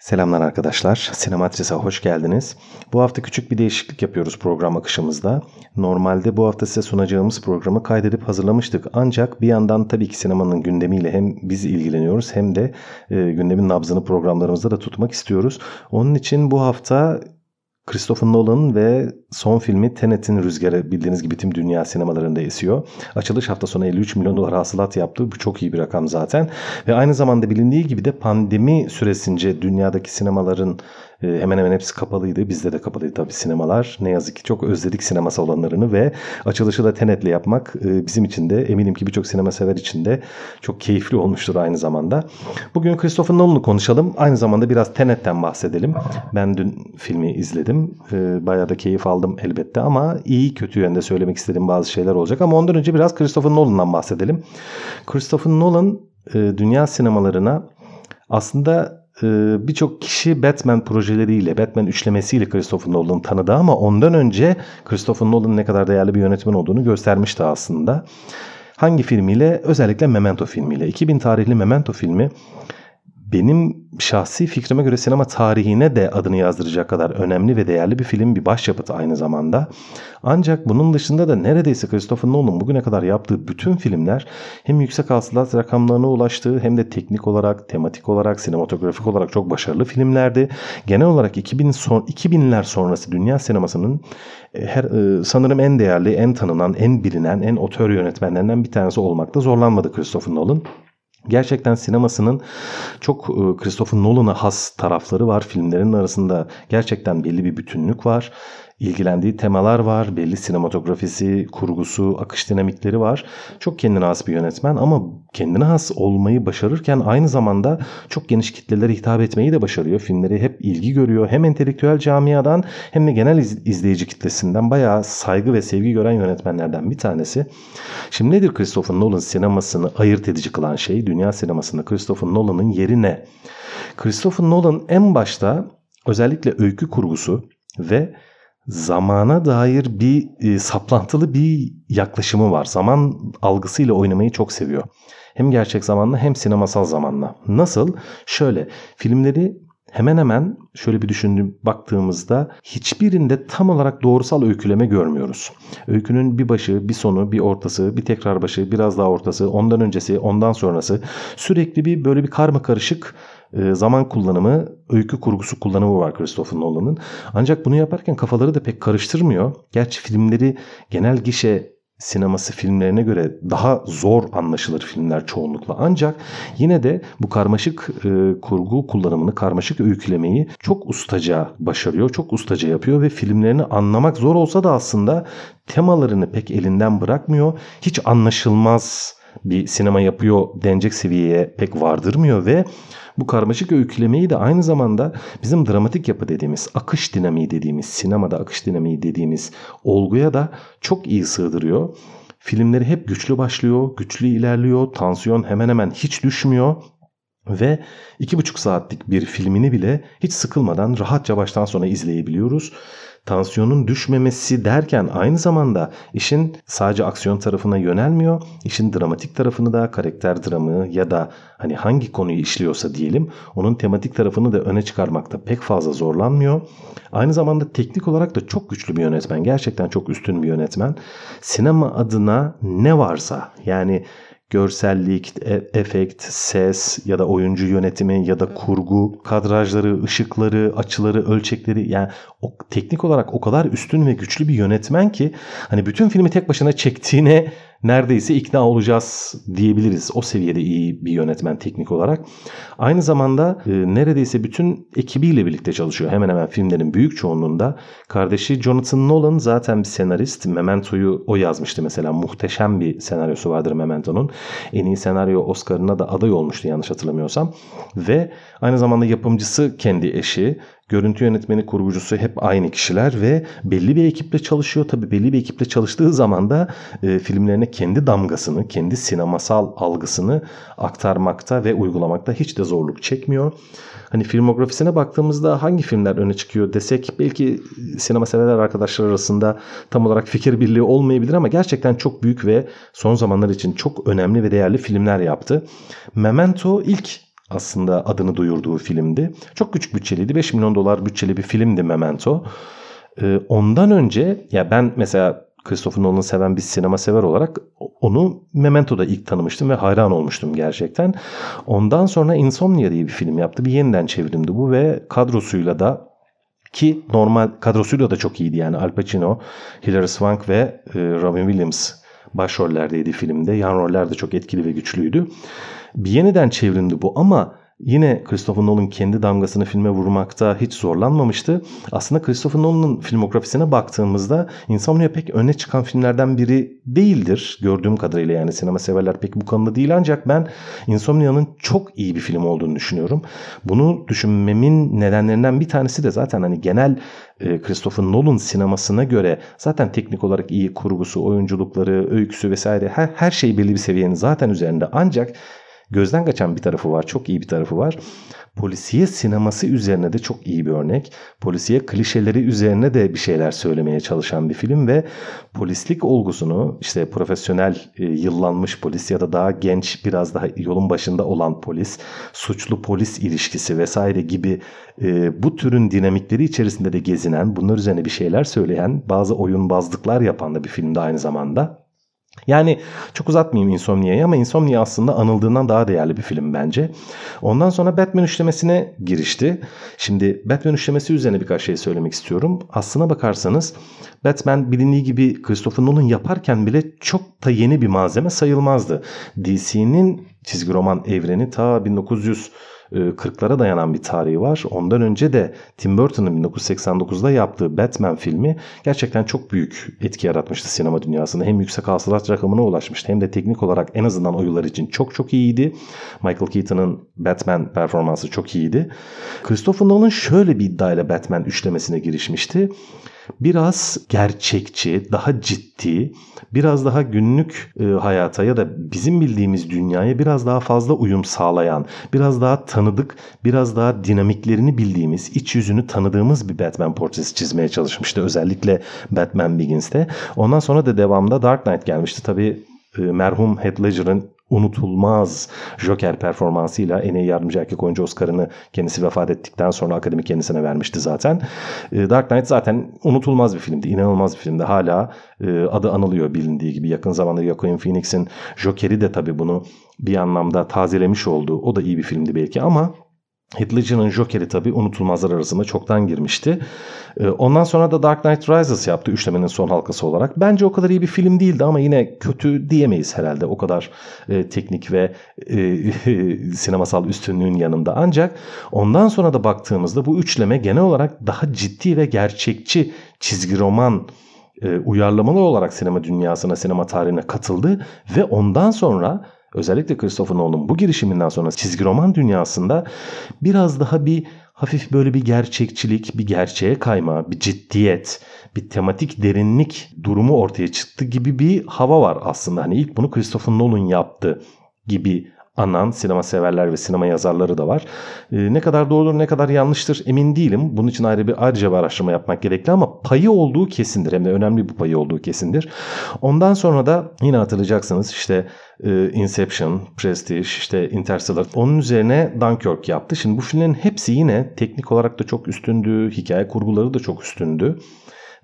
Selamlar arkadaşlar. Sinematris'e hoş geldiniz. Bu hafta küçük bir değişiklik yapıyoruz program akışımızda. Normalde bu hafta size sunacağımız programı kaydedip hazırlamıştık. Ancak bir yandan tabii ki sinemanın gündemiyle hem biz ilgileniyoruz hem de e, gündemin nabzını programlarımızda da tutmak istiyoruz. Onun için bu hafta Christopher Nolan ve son filmi Tenet'in rüzgarı bildiğiniz gibi tüm dünya sinemalarında esiyor. Açılış hafta sonu 53 milyon dolar hasılat yaptı. Bu çok iyi bir rakam zaten. Ve aynı zamanda bilindiği gibi de pandemi süresince dünyadaki sinemaların hemen hemen hepsi kapalıydı. Bizde de kapalıydı tabii sinemalar. Ne yazık ki çok özledik sinema salonlarını ve açılışı da Tenet'le yapmak e, bizim için de eminim ki birçok sinema sever için de çok keyifli olmuştur aynı zamanda. Bugün Christopher Nolan'ı konuşalım. Aynı zamanda biraz Tenet'ten bahsedelim. Ben dün filmi izledim. E, bayağı da keyif aldım elbette ama iyi kötü yönde söylemek istediğim bazı şeyler olacak. Ama ondan önce biraz Christopher Nolan'dan bahsedelim. Christopher Nolan dünya sinemalarına aslında ee, birçok kişi Batman projeleriyle, Batman üçlemesiyle Christopher Nolan'ı tanıdı ama ondan önce Christopher Nolan'ın ne kadar değerli bir yönetmen olduğunu göstermişti aslında. Hangi filmiyle? Özellikle Memento filmiyle. 2000 tarihli Memento filmi benim şahsi fikrime göre sinema tarihine de adını yazdıracak kadar önemli ve değerli bir film, bir başyapıt aynı zamanda. Ancak bunun dışında da neredeyse Christopher Nolan bugüne kadar yaptığı bütün filmler hem yüksek hasılat rakamlarına ulaştığı hem de teknik olarak, tematik olarak, sinematografik olarak çok başarılı filmlerdi. Genel olarak 2000 son 2000'ler sonrası dünya sinemasının e, her e, sanırım en değerli, en tanınan, en bilinen, en otör yönetmenlerinden bir tanesi olmakta zorlanmadı Christopher Nolan. Gerçekten sinemasının çok e, Christopher Nolan'a has tarafları var. Filmlerin arasında gerçekten belli bir bütünlük var ilgilendiği temalar var. Belli sinematografisi, kurgusu, akış dinamikleri var. Çok kendine has bir yönetmen ama kendine has olmayı başarırken aynı zamanda çok geniş kitlelere hitap etmeyi de başarıyor. Filmleri hep ilgi görüyor. Hem entelektüel camiadan hem de genel izleyici kitlesinden bayağı saygı ve sevgi gören yönetmenlerden bir tanesi. Şimdi nedir Christopher Nolan sinemasını ayırt edici kılan şey? Dünya sinemasında Christopher Nolan'ın yeri ne? Christopher Nolan en başta özellikle öykü kurgusu ve zamana dair bir e, saplantılı bir yaklaşımı var. Zaman algısıyla oynamayı çok seviyor. Hem gerçek zamanla hem sinemasal zamanla. Nasıl? Şöyle filmleri hemen hemen şöyle bir düşündüğüm baktığımızda hiçbirinde tam olarak doğrusal öyküleme görmüyoruz. Öykünün bir başı, bir sonu, bir ortası, bir tekrar başı, biraz daha ortası, ondan öncesi, ondan sonrası sürekli bir böyle bir karma karışık e, zaman kullanımı, öykü kurgusu kullanımı var Christopher Nolan'ın. Ancak bunu yaparken kafaları da pek karıştırmıyor. Gerçi filmleri genel gişe sineması filmlerine göre daha zor anlaşılır filmler çoğunlukla. Ancak yine de bu karmaşık e, kurgu kullanımını, karmaşık öykülemeyi çok ustaca başarıyor, çok ustaca yapıyor ve filmlerini anlamak zor olsa da aslında temalarını pek elinden bırakmıyor. Hiç anlaşılmaz bir sinema yapıyor denecek seviyeye pek vardırmıyor ve bu karmaşık öykülemeyi de aynı zamanda bizim dramatik yapı dediğimiz, akış dinamiği dediğimiz, sinemada akış dinamiği dediğimiz olguya da çok iyi sığdırıyor. Filmleri hep güçlü başlıyor, güçlü ilerliyor, tansiyon hemen hemen hiç düşmüyor ve iki buçuk saatlik bir filmini bile hiç sıkılmadan rahatça baştan sona izleyebiliyoruz tansiyonun düşmemesi derken aynı zamanda işin sadece aksiyon tarafına yönelmiyor. İşin dramatik tarafını da karakter dramı ya da hani hangi konuyu işliyorsa diyelim onun tematik tarafını da öne çıkarmakta pek fazla zorlanmıyor. Aynı zamanda teknik olarak da çok güçlü bir yönetmen. Gerçekten çok üstün bir yönetmen. Sinema adına ne varsa yani görsellik, e, efekt, ses ya da oyuncu yönetimi ya da kurgu, kadrajları, ışıkları, açıları, ölçekleri yani o teknik olarak o kadar üstün ve güçlü bir yönetmen ki hani bütün filmi tek başına çektiğine neredeyse ikna olacağız diyebiliriz. O seviyede iyi bir yönetmen teknik olarak. Aynı zamanda e, neredeyse bütün ekibiyle birlikte çalışıyor. Hemen hemen filmlerin büyük çoğunluğunda. Kardeşi Jonathan Nolan zaten bir senarist. Memento'yu o yazmıştı mesela. Muhteşem bir senaryosu vardır Memento'nun. En iyi senaryo Oscar'ına da aday olmuştu yanlış hatırlamıyorsam. Ve aynı zamanda yapımcısı kendi eşi. Görüntü yönetmeni, kurgucusu hep aynı kişiler ve belli bir ekiple çalışıyor. Tabi belli bir ekiple çalıştığı zaman da e, filmlerine kendi damgasını, kendi sinemasal algısını aktarmakta ve uygulamakta hiç de zorluk çekmiyor. Hani filmografisine baktığımızda hangi filmler öne çıkıyor desek belki sinema severler arkadaşlar arasında tam olarak fikir birliği olmayabilir ama gerçekten çok büyük ve son zamanlar için çok önemli ve değerli filmler yaptı. Memento ilk aslında adını duyurduğu filmdi. Çok küçük bütçeliydi. 5 milyon dolar bütçeli bir filmdi Memento. Ee, ondan önce ya ben mesela Christopher Nolan'ı seven bir sinema sever olarak onu Memento'da ilk tanımıştım ve hayran olmuştum gerçekten. Ondan sonra Insomnia diye bir film yaptı. Bir yeniden çevrimdi bu ve kadrosuyla da ki normal kadrosuyla da çok iyiydi yani Al Pacino, Hilary Swank ve e, Robin Williams başrollerdeydi filmde. Yan roller de çok etkili ve güçlüydü. Bir yeniden çevrimdi bu ama Yine Christopher Nolan kendi damgasını filme vurmakta hiç zorlanmamıştı. Aslında Christopher Nolan'ın filmografisine baktığımızda Insomnia pek öne çıkan filmlerden biri değildir. Gördüğüm kadarıyla yani sinema severler pek bu konuda değil ancak ben Insomnia'nın çok iyi bir film olduğunu düşünüyorum. Bunu düşünmemin nedenlerinden bir tanesi de zaten hani genel e, Christopher Nolan sinemasına göre zaten teknik olarak iyi kurgusu, oyunculukları, öyküsü vesaire her, her şey belli bir seviyenin zaten üzerinde. Ancak gözden kaçan bir tarafı var. Çok iyi bir tarafı var. Polisiye sineması üzerine de çok iyi bir örnek. Polisiye klişeleri üzerine de bir şeyler söylemeye çalışan bir film ve polislik olgusunu işte profesyonel e, yıllanmış polis ya da daha genç biraz daha yolun başında olan polis, suçlu polis ilişkisi vesaire gibi e, bu türün dinamikleri içerisinde de gezinen, bunlar üzerine bir şeyler söyleyen, bazı oyunbazlıklar yapan da bir filmde aynı zamanda. Yani çok uzatmayayım Insomnia'yı ama Insomnia aslında anıldığından daha değerli bir film bence. Ondan sonra Batman üçlemesine girişti. Şimdi Batman üçlemesi üzerine birkaç şey söylemek istiyorum. Aslına bakarsanız Batman bilindiği gibi Christopher Nolan yaparken bile çok da yeni bir malzeme sayılmazdı. DC'nin çizgi roman evreni ta 1900 40'lara dayanan bir tarihi var. Ondan önce de Tim Burton'ın 1989'da yaptığı Batman filmi gerçekten çok büyük etki yaratmıştı sinema dünyasında. Hem yüksek hasılat rakamına ulaşmıştı hem de teknik olarak en azından o yıllar için çok çok iyiydi. Michael Keaton'ın Batman performansı çok iyiydi. Christopher Nolan şöyle bir iddiayla Batman üçlemesine girişmişti biraz gerçekçi, daha ciddi, biraz daha günlük e, hayata ya da bizim bildiğimiz dünyaya biraz daha fazla uyum sağlayan, biraz daha tanıdık, biraz daha dinamiklerini bildiğimiz, iç yüzünü tanıdığımız bir Batman portresi çizmeye çalışmıştı. Özellikle Batman Begins'te. Ondan sonra da devamında Dark Knight gelmişti. Tabii e, merhum Heath Ledger'ın unutulmaz Joker performansıyla en iyi yardımcı erkek oyuncu Oscar'ını kendisi vefat ettikten sonra akademi kendisine vermişti zaten. Ee, Dark Knight zaten unutulmaz bir filmdi. inanılmaz bir filmdi. Hala e, adı anılıyor bilindiği gibi. Yakın zamanda Joaquin Phoenix'in Joker'i de tabii bunu bir anlamda tazelemiş oldu. O da iyi bir filmdi belki ama Heath Ledger'ın Joker'i tabii unutulmazlar arasında çoktan girmişti. Ee, ondan sonra da Dark Knight Rises yaptı üçlemenin son halkası olarak. Bence o kadar iyi bir film değildi ama yine kötü diyemeyiz herhalde. O kadar e, teknik ve e, sinemasal üstünlüğün yanında. Ancak ondan sonra da baktığımızda bu üçleme genel olarak daha ciddi ve gerçekçi çizgi roman e, uyarlamalı olarak sinema dünyasına, sinema tarihine katıldı ve ondan sonra özellikle Christopher Nolan bu girişiminden sonra çizgi roman dünyasında biraz daha bir hafif böyle bir gerçekçilik, bir gerçeğe kayma, bir ciddiyet, bir tematik derinlik durumu ortaya çıktı gibi bir hava var aslında. Hani ilk bunu Christopher Nolan yaptı gibi anan sinema severler ve sinema yazarları da var. Ee, ne kadar doğrudur ne kadar yanlıştır emin değilim. Bunun için ayrı bir ayrıca bir araştırma yapmak gerekli ama payı olduğu kesindir. Hem de önemli bir payı olduğu kesindir. Ondan sonra da yine hatırlayacaksınız işte e, Inception, Prestige, işte Interstellar. Onun üzerine Dunkirk yaptı. Şimdi bu filmlerin hepsi yine teknik olarak da çok üstündü. Hikaye kurguları da çok üstündü.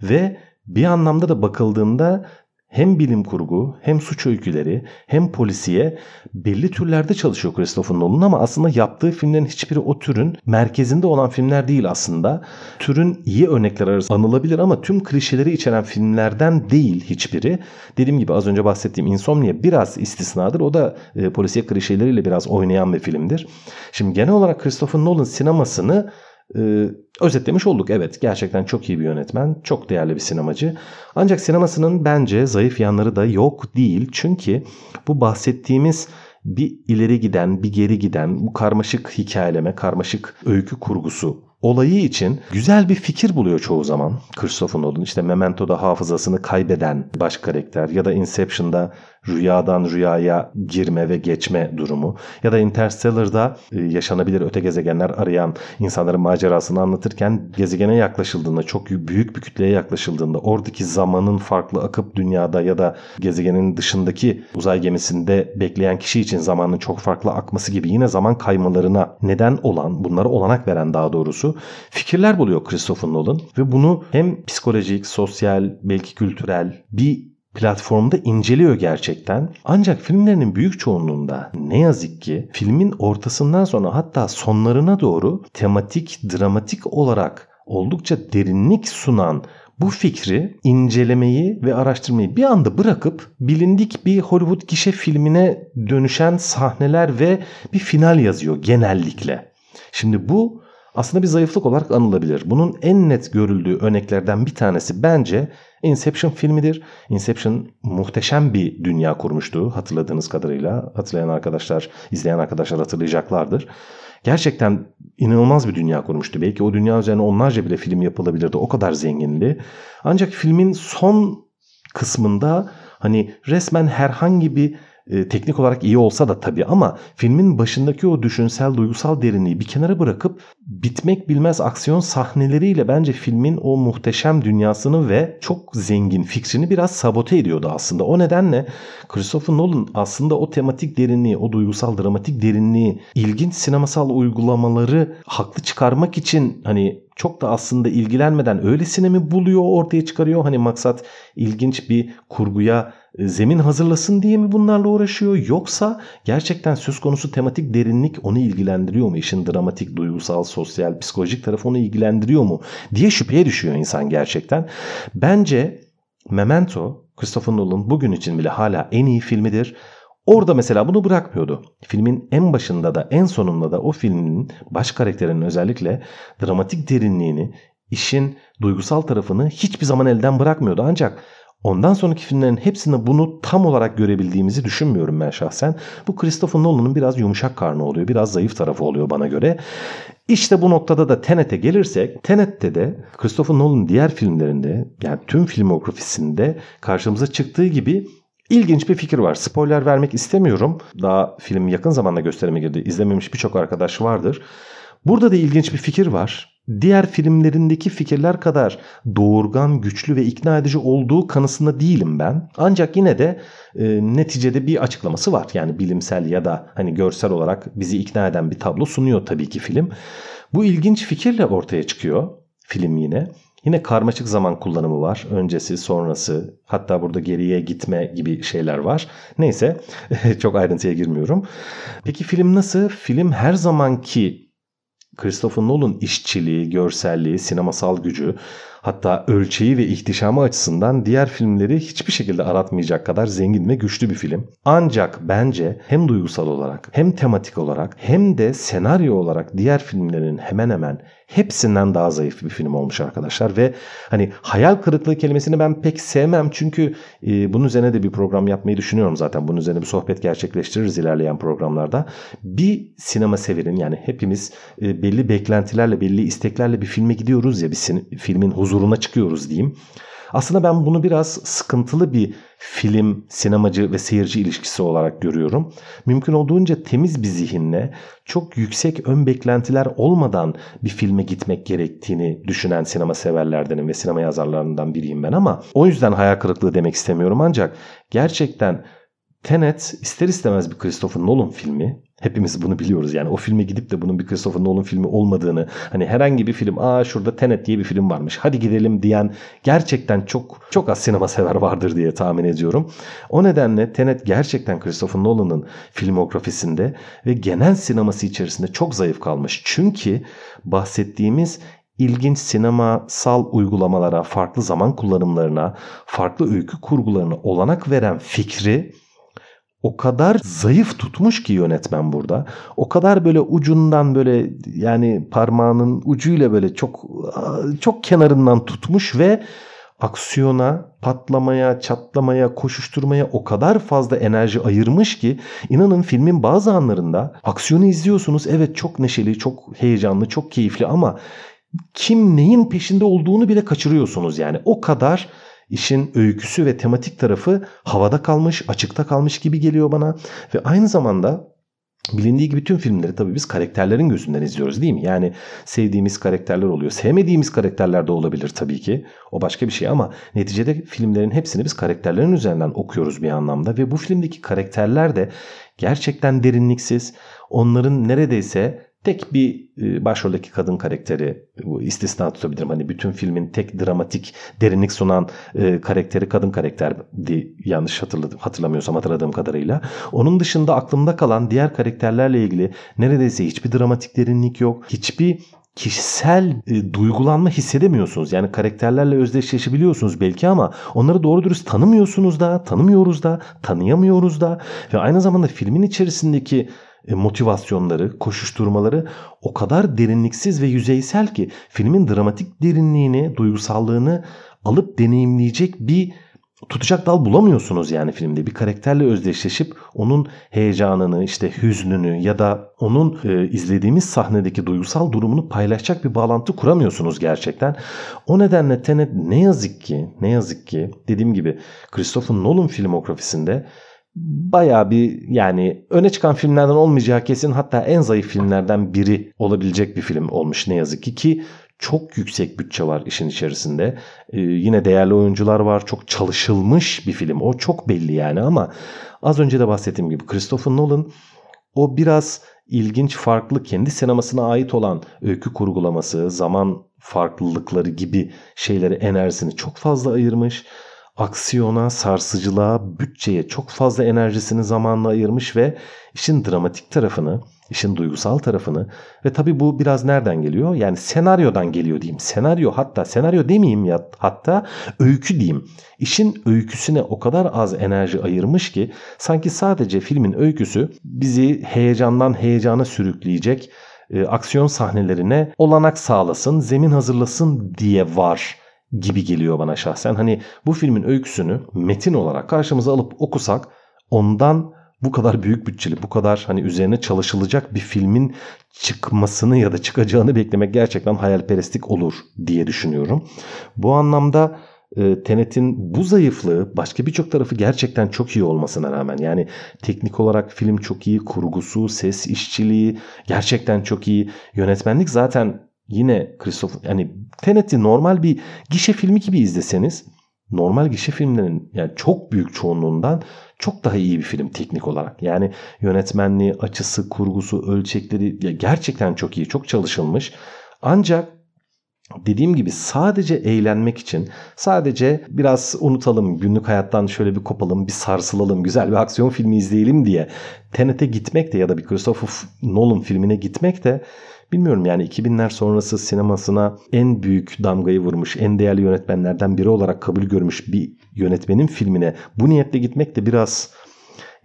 Ve bir anlamda da bakıldığında hem bilim kurgu hem suç öyküleri hem polisiye belli türlerde çalışıyor Christopher Nolan ama aslında yaptığı filmlerin hiçbiri o türün merkezinde olan filmler değil aslında. Türün iyi örnekler arasında anılabilir ama tüm klişeleri içeren filmlerden değil hiçbiri. Dediğim gibi az önce bahsettiğim Insomnia biraz istisnadır. O da e, polisiye klişeleriyle biraz oynayan bir filmdir. Şimdi genel olarak Christopher Nolan sinemasını ee, özetlemiş olduk. Evet gerçekten çok iyi bir yönetmen. Çok değerli bir sinemacı. Ancak sinemasının bence zayıf yanları da yok değil. Çünkü bu bahsettiğimiz bir ileri giden, bir geri giden bu karmaşık hikayeleme, karmaşık öykü kurgusu olayı için güzel bir fikir buluyor çoğu zaman Christopher Nolan. İşte Memento'da hafızasını kaybeden baş karakter ya da Inception'da rüyadan rüyaya girme ve geçme durumu ya da Interstellar'da e, yaşanabilir öte gezegenler arayan insanların macerasını anlatırken gezegene yaklaşıldığında çok büyük bir kütleye yaklaşıldığında oradaki zamanın farklı akıp dünyada ya da gezegenin dışındaki uzay gemisinde bekleyen kişi için zamanın çok farklı akması gibi yine zaman kaymalarına neden olan bunlara olanak veren daha doğrusu fikirler buluyor Christopher Nolan ve bunu hem psikolojik, sosyal, belki kültürel bir platformda inceliyor gerçekten. Ancak filmlerinin büyük çoğunluğunda ne yazık ki filmin ortasından sonra hatta sonlarına doğru tematik, dramatik olarak oldukça derinlik sunan bu fikri incelemeyi ve araştırmayı bir anda bırakıp bilindik bir Hollywood gişe filmine dönüşen sahneler ve bir final yazıyor genellikle. Şimdi bu aslında bir zayıflık olarak anılabilir. Bunun en net görüldüğü örneklerden bir tanesi bence Inception filmidir. Inception muhteşem bir dünya kurmuştu hatırladığınız kadarıyla. Hatırlayan arkadaşlar, izleyen arkadaşlar hatırlayacaklardır. Gerçekten inanılmaz bir dünya kurmuştu. Belki o dünya üzerine onlarca bile film yapılabilirdi. O kadar zengindi. Ancak filmin son kısmında hani resmen herhangi bir e, teknik olarak iyi olsa da tabii ama filmin başındaki o düşünsel duygusal derinliği bir kenara bırakıp bitmek bilmez aksiyon sahneleriyle bence filmin o muhteşem dünyasını ve çok zengin fikrini biraz sabote ediyordu aslında. O nedenle Christopher Nolan aslında o tematik derinliği, o duygusal dramatik derinliği, ilginç sinemasal uygulamaları haklı çıkarmak için hani çok da aslında ilgilenmeden öylesine mi buluyor ortaya çıkarıyor? Hani maksat ilginç bir kurguya zemin hazırlasın diye mi bunlarla uğraşıyor yoksa gerçekten söz konusu tematik derinlik onu ilgilendiriyor mu? İşin dramatik, duygusal, sosyal, psikolojik tarafı onu ilgilendiriyor mu diye şüpheye düşüyor insan gerçekten. Bence Memento Christopher Nolan bugün için bile hala en iyi filmidir. Orada mesela bunu bırakmıyordu. Filmin en başında da en sonunda da o filmin baş karakterinin özellikle dramatik derinliğini, işin duygusal tarafını hiçbir zaman elden bırakmıyordu. Ancak Ondan sonraki filmlerin hepsinde bunu tam olarak görebildiğimizi düşünmüyorum ben şahsen. Bu Christopher Nolan'ın biraz yumuşak karnı oluyor. Biraz zayıf tarafı oluyor bana göre. İşte bu noktada da Tenet'e gelirsek Tenet'te de Christopher Nolan'ın diğer filmlerinde yani tüm filmografisinde karşımıza çıktığı gibi İlginç bir fikir var. Spoiler vermek istemiyorum. Daha film yakın zamanda gösterime girdi. İzlememiş birçok arkadaş vardır. Burada da ilginç bir fikir var diğer filmlerindeki fikirler kadar doğurgan, güçlü ve ikna edici olduğu kanısında değilim ben. Ancak yine de e, neticede bir açıklaması var. Yani bilimsel ya da hani görsel olarak bizi ikna eden bir tablo sunuyor tabii ki film. Bu ilginç fikirle ortaya çıkıyor film yine. Yine karmaşık zaman kullanımı var. Öncesi, sonrası, hatta burada geriye gitme gibi şeyler var. Neyse, çok ayrıntıya girmiyorum. Peki film nasıl? Film her zamanki Christopher Nolan işçiliği, görselliği, sinemasal gücü hatta ölçeği ve ihtişamı açısından diğer filmleri hiçbir şekilde aratmayacak kadar zengin ve güçlü bir film. Ancak bence hem duygusal olarak hem tematik olarak hem de senaryo olarak diğer filmlerin hemen hemen hepsinden daha zayıf bir film olmuş arkadaşlar ve hani hayal kırıklığı kelimesini ben pek sevmem çünkü e, bunun üzerine de bir program yapmayı düşünüyorum zaten. Bunun üzerine bir sohbet gerçekleştiririz ilerleyen programlarda. Bir sinema severin yani hepimiz e, belli beklentilerle belli isteklerle bir filme gidiyoruz ya bir filmin huzuruna çıkıyoruz diyeyim. Aslında ben bunu biraz sıkıntılı bir film, sinemacı ve seyirci ilişkisi olarak görüyorum. Mümkün olduğunca temiz bir zihinle çok yüksek ön beklentiler olmadan bir filme gitmek gerektiğini düşünen sinema severlerdenim ve sinema yazarlarından biriyim ben ama o yüzden hayal kırıklığı demek istemiyorum ancak gerçekten Tenet ister istemez bir Christopher Nolan filmi Hepimiz bunu biliyoruz yani o filme gidip de bunun bir Christopher Nolan filmi olmadığını hani herhangi bir film aa şurada Tenet diye bir film varmış hadi gidelim diyen gerçekten çok çok az sinema sever vardır diye tahmin ediyorum. O nedenle Tenet gerçekten Christopher Nolan'ın filmografisinde ve genel sineması içerisinde çok zayıf kalmış. Çünkü bahsettiğimiz ilginç sinemasal uygulamalara, farklı zaman kullanımlarına, farklı öykü kurgularına olanak veren fikri o kadar zayıf tutmuş ki yönetmen burada. O kadar böyle ucundan böyle yani parmağının ucuyla böyle çok çok kenarından tutmuş ve aksiyona, patlamaya, çatlamaya, koşuşturmaya o kadar fazla enerji ayırmış ki inanın filmin bazı anlarında aksiyonu izliyorsunuz. Evet çok neşeli, çok heyecanlı, çok keyifli ama kim neyin peşinde olduğunu bile kaçırıyorsunuz yani. O kadar işin öyküsü ve tematik tarafı havada kalmış, açıkta kalmış gibi geliyor bana. Ve aynı zamanda Bilindiği gibi tüm filmleri tabii biz karakterlerin gözünden izliyoruz değil mi? Yani sevdiğimiz karakterler oluyor. Sevmediğimiz karakterler de olabilir tabii ki. O başka bir şey ama neticede filmlerin hepsini biz karakterlerin üzerinden okuyoruz bir anlamda. Ve bu filmdeki karakterler de gerçekten derinliksiz. Onların neredeyse tek bir e, başroldeki kadın karakteri istisna tutabilirim. Hani bütün filmin tek dramatik derinlik sunan e, karakteri kadın karakterdi yanlış hatırladım hatırlamıyorsam hatırladığım kadarıyla. Onun dışında aklımda kalan diğer karakterlerle ilgili neredeyse hiçbir dramatik derinlik yok. Hiçbir kişisel e, duygulanma hissedemiyorsunuz. Yani karakterlerle özdeşleşebiliyorsunuz belki ama onları doğru dürüst tanımıyorsunuz da, tanımıyoruz da, tanıyamıyoruz da ve aynı zamanda filmin içerisindeki motivasyonları, koşuşturmaları o kadar derinliksiz ve yüzeysel ki filmin dramatik derinliğini, duygusallığını alıp deneyimleyecek bir tutacak dal bulamıyorsunuz yani filmde. Bir karakterle özdeşleşip onun heyecanını, işte hüznünü ya da onun e, izlediğimiz sahnedeki duygusal durumunu paylaşacak bir bağlantı kuramıyorsunuz gerçekten. O nedenle Tenet ne yazık ki, ne yazık ki dediğim gibi Christopher Nolan filmografisinde baya bir yani öne çıkan filmlerden olmayacağı kesin hatta en zayıf filmlerden biri olabilecek bir film olmuş ne yazık ki ki çok yüksek bütçe var işin içerisinde. Ee, yine değerli oyuncular var. Çok çalışılmış bir film. O çok belli yani ama az önce de bahsettiğim gibi Christopher Nolan o biraz ilginç, farklı, kendi sinemasına ait olan öykü kurgulaması, zaman farklılıkları gibi şeylere enerjisini çok fazla ayırmış aksiyona, sarsıcılığa, bütçeye çok fazla enerjisini zamanla ayırmış ve işin dramatik tarafını, işin duygusal tarafını ve tabi bu biraz nereden geliyor? Yani senaryodan geliyor diyeyim. Senaryo hatta senaryo demeyeyim ya hatta öykü diyeyim. İşin öyküsüne o kadar az enerji ayırmış ki sanki sadece filmin öyküsü bizi heyecandan heyecana sürükleyecek e, aksiyon sahnelerine olanak sağlasın, zemin hazırlasın diye var gibi geliyor bana şahsen. Hani bu filmin öyküsünü metin olarak karşımıza alıp okusak ondan bu kadar büyük bütçeli, bu kadar hani üzerine çalışılacak bir filmin çıkmasını ya da çıkacağını beklemek gerçekten hayalperestlik olur diye düşünüyorum. Bu anlamda e, Tenet'in bu zayıflığı başka birçok tarafı gerçekten çok iyi olmasına rağmen yani teknik olarak film çok iyi, kurgusu, ses işçiliği gerçekten çok iyi. Yönetmenlik zaten yine Christopher yani Tenet'i normal bir gişe filmi gibi izleseniz normal gişe filmlerinin yani çok büyük çoğunluğundan çok daha iyi bir film teknik olarak. Yani yönetmenliği, açısı, kurgusu, ölçekleri gerçekten çok iyi, çok çalışılmış. Ancak Dediğim gibi sadece eğlenmek için, sadece biraz unutalım, günlük hayattan şöyle bir kopalım, bir sarsılalım, güzel bir aksiyon filmi izleyelim diye Tenet'e gitmek de ya da bir Christopher Nolan filmine gitmek de Bilmiyorum yani 2000'ler sonrası sinemasına en büyük damgayı vurmuş, en değerli yönetmenlerden biri olarak kabul görmüş bir yönetmenin filmine bu niyetle gitmek de biraz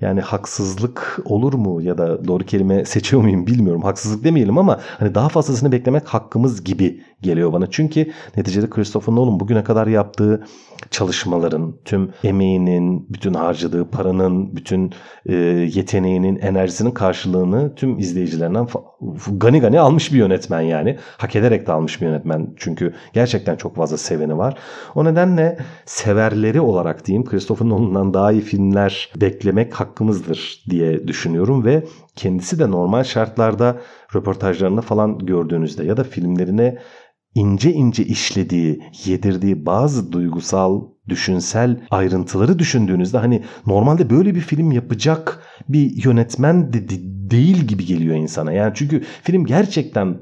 yani haksızlık olur mu ya da doğru kelime seçiyor muyum bilmiyorum. Haksızlık demeyelim ama hani daha fazlasını beklemek hakkımız gibi geliyor bana. Çünkü neticede Christopher Nolan bugüne kadar yaptığı çalışmaların, tüm emeğinin, bütün harcadığı paranın, bütün e, yeteneğinin, enerjisinin karşılığını tüm izleyicilerinden gani gani almış bir yönetmen yani. Hak ederek de almış bir yönetmen. Çünkü gerçekten çok fazla seveni var. O nedenle severleri olarak diyeyim Christopher Nolan'dan daha iyi filmler beklemek hakkımızdır diye düşünüyorum ve kendisi de normal şartlarda röportajlarında falan gördüğünüzde ya da filmlerine ince ince işlediği, yedirdiği bazı duygusal, düşünsel ayrıntıları düşündüğünüzde hani normalde böyle bir film yapacak bir yönetmen de değil gibi geliyor insana. Yani çünkü film gerçekten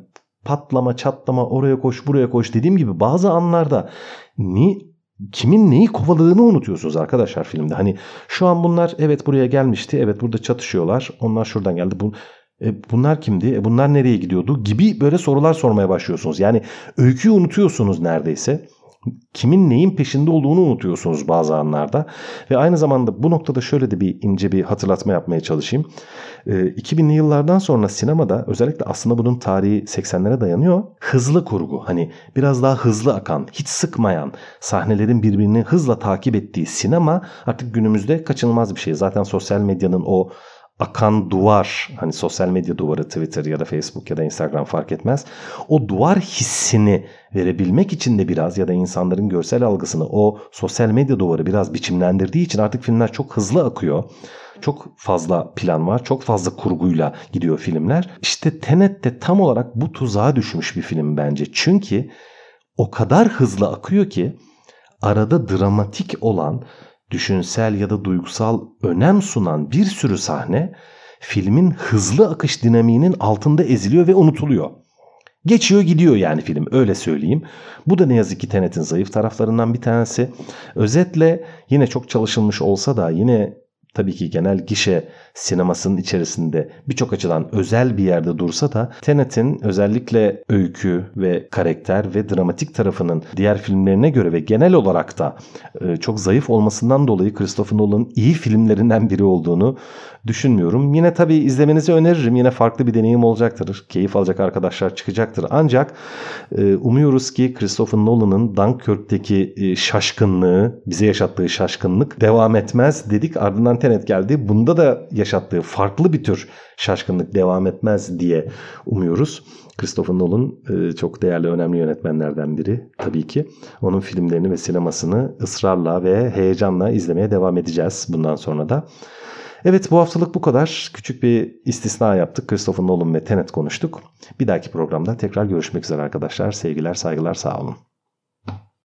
patlama, çatlama, oraya koş, buraya koş dediğim gibi bazı anlarda ni kimin neyi kovaladığını unutuyorsunuz arkadaşlar filmde. Hani şu an bunlar evet buraya gelmişti. Evet burada çatışıyorlar. Onlar şuradan geldi. Bu e, bunlar kimdi? E, bunlar nereye gidiyordu? Gibi böyle sorular sormaya başlıyorsunuz. Yani öyküyü unutuyorsunuz neredeyse. Kimin neyin peşinde olduğunu unutuyorsunuz bazı anlarda. Ve aynı zamanda bu noktada şöyle de bir ince bir hatırlatma yapmaya çalışayım. E, 2000'li yıllardan sonra sinemada özellikle aslında bunun tarihi 80'lere dayanıyor. Hızlı kurgu hani biraz daha hızlı akan, hiç sıkmayan, sahnelerin birbirini hızla takip ettiği sinema artık günümüzde kaçınılmaz bir şey. Zaten sosyal medyanın o akan duvar hani sosyal medya duvarı Twitter ya da Facebook ya da Instagram fark etmez. O duvar hissini verebilmek için de biraz ya da insanların görsel algısını o sosyal medya duvarı biraz biçimlendirdiği için artık filmler çok hızlı akıyor. Çok fazla plan var. Çok fazla kurguyla gidiyor filmler. İşte Tenet de tam olarak bu tuzağa düşmüş bir film bence. Çünkü o kadar hızlı akıyor ki arada dramatik olan düşünsel ya da duygusal önem sunan bir sürü sahne filmin hızlı akış dinamiğinin altında eziliyor ve unutuluyor. Geçiyor gidiyor yani film öyle söyleyeyim. Bu da ne yazık ki Tenet'in zayıf taraflarından bir tanesi. Özetle yine çok çalışılmış olsa da yine tabii ki genel gişe sinemasının içerisinde birçok açıdan özel bir yerde dursa da Tenet'in özellikle öykü ve karakter ve dramatik tarafının diğer filmlerine göre ve genel olarak da e, çok zayıf olmasından dolayı Christopher Nolan'ın iyi filmlerinden biri olduğunu düşünmüyorum. Yine tabii izlemenizi öneririm. Yine farklı bir deneyim olacaktır. Keyif alacak arkadaşlar çıkacaktır. Ancak e, umuyoruz ki Christopher Nolan'ın Dunkirk'teki e, şaşkınlığı, bize yaşattığı şaşkınlık devam etmez dedik. Ardından Tenet geldi. Bunda da yaşattığı farklı bir tür şaşkınlık devam etmez diye umuyoruz. Christopher Nolan e, çok değerli, önemli yönetmenlerden biri tabii ki. Onun filmlerini ve sinemasını ısrarla ve heyecanla izlemeye devam edeceğiz bundan sonra da. Evet bu haftalık bu kadar. Küçük bir istisna yaptık. Christopher Nolan ve Tenet konuştuk. Bir dahaki programda tekrar görüşmek üzere arkadaşlar. Sevgiler, saygılar, sağ olun.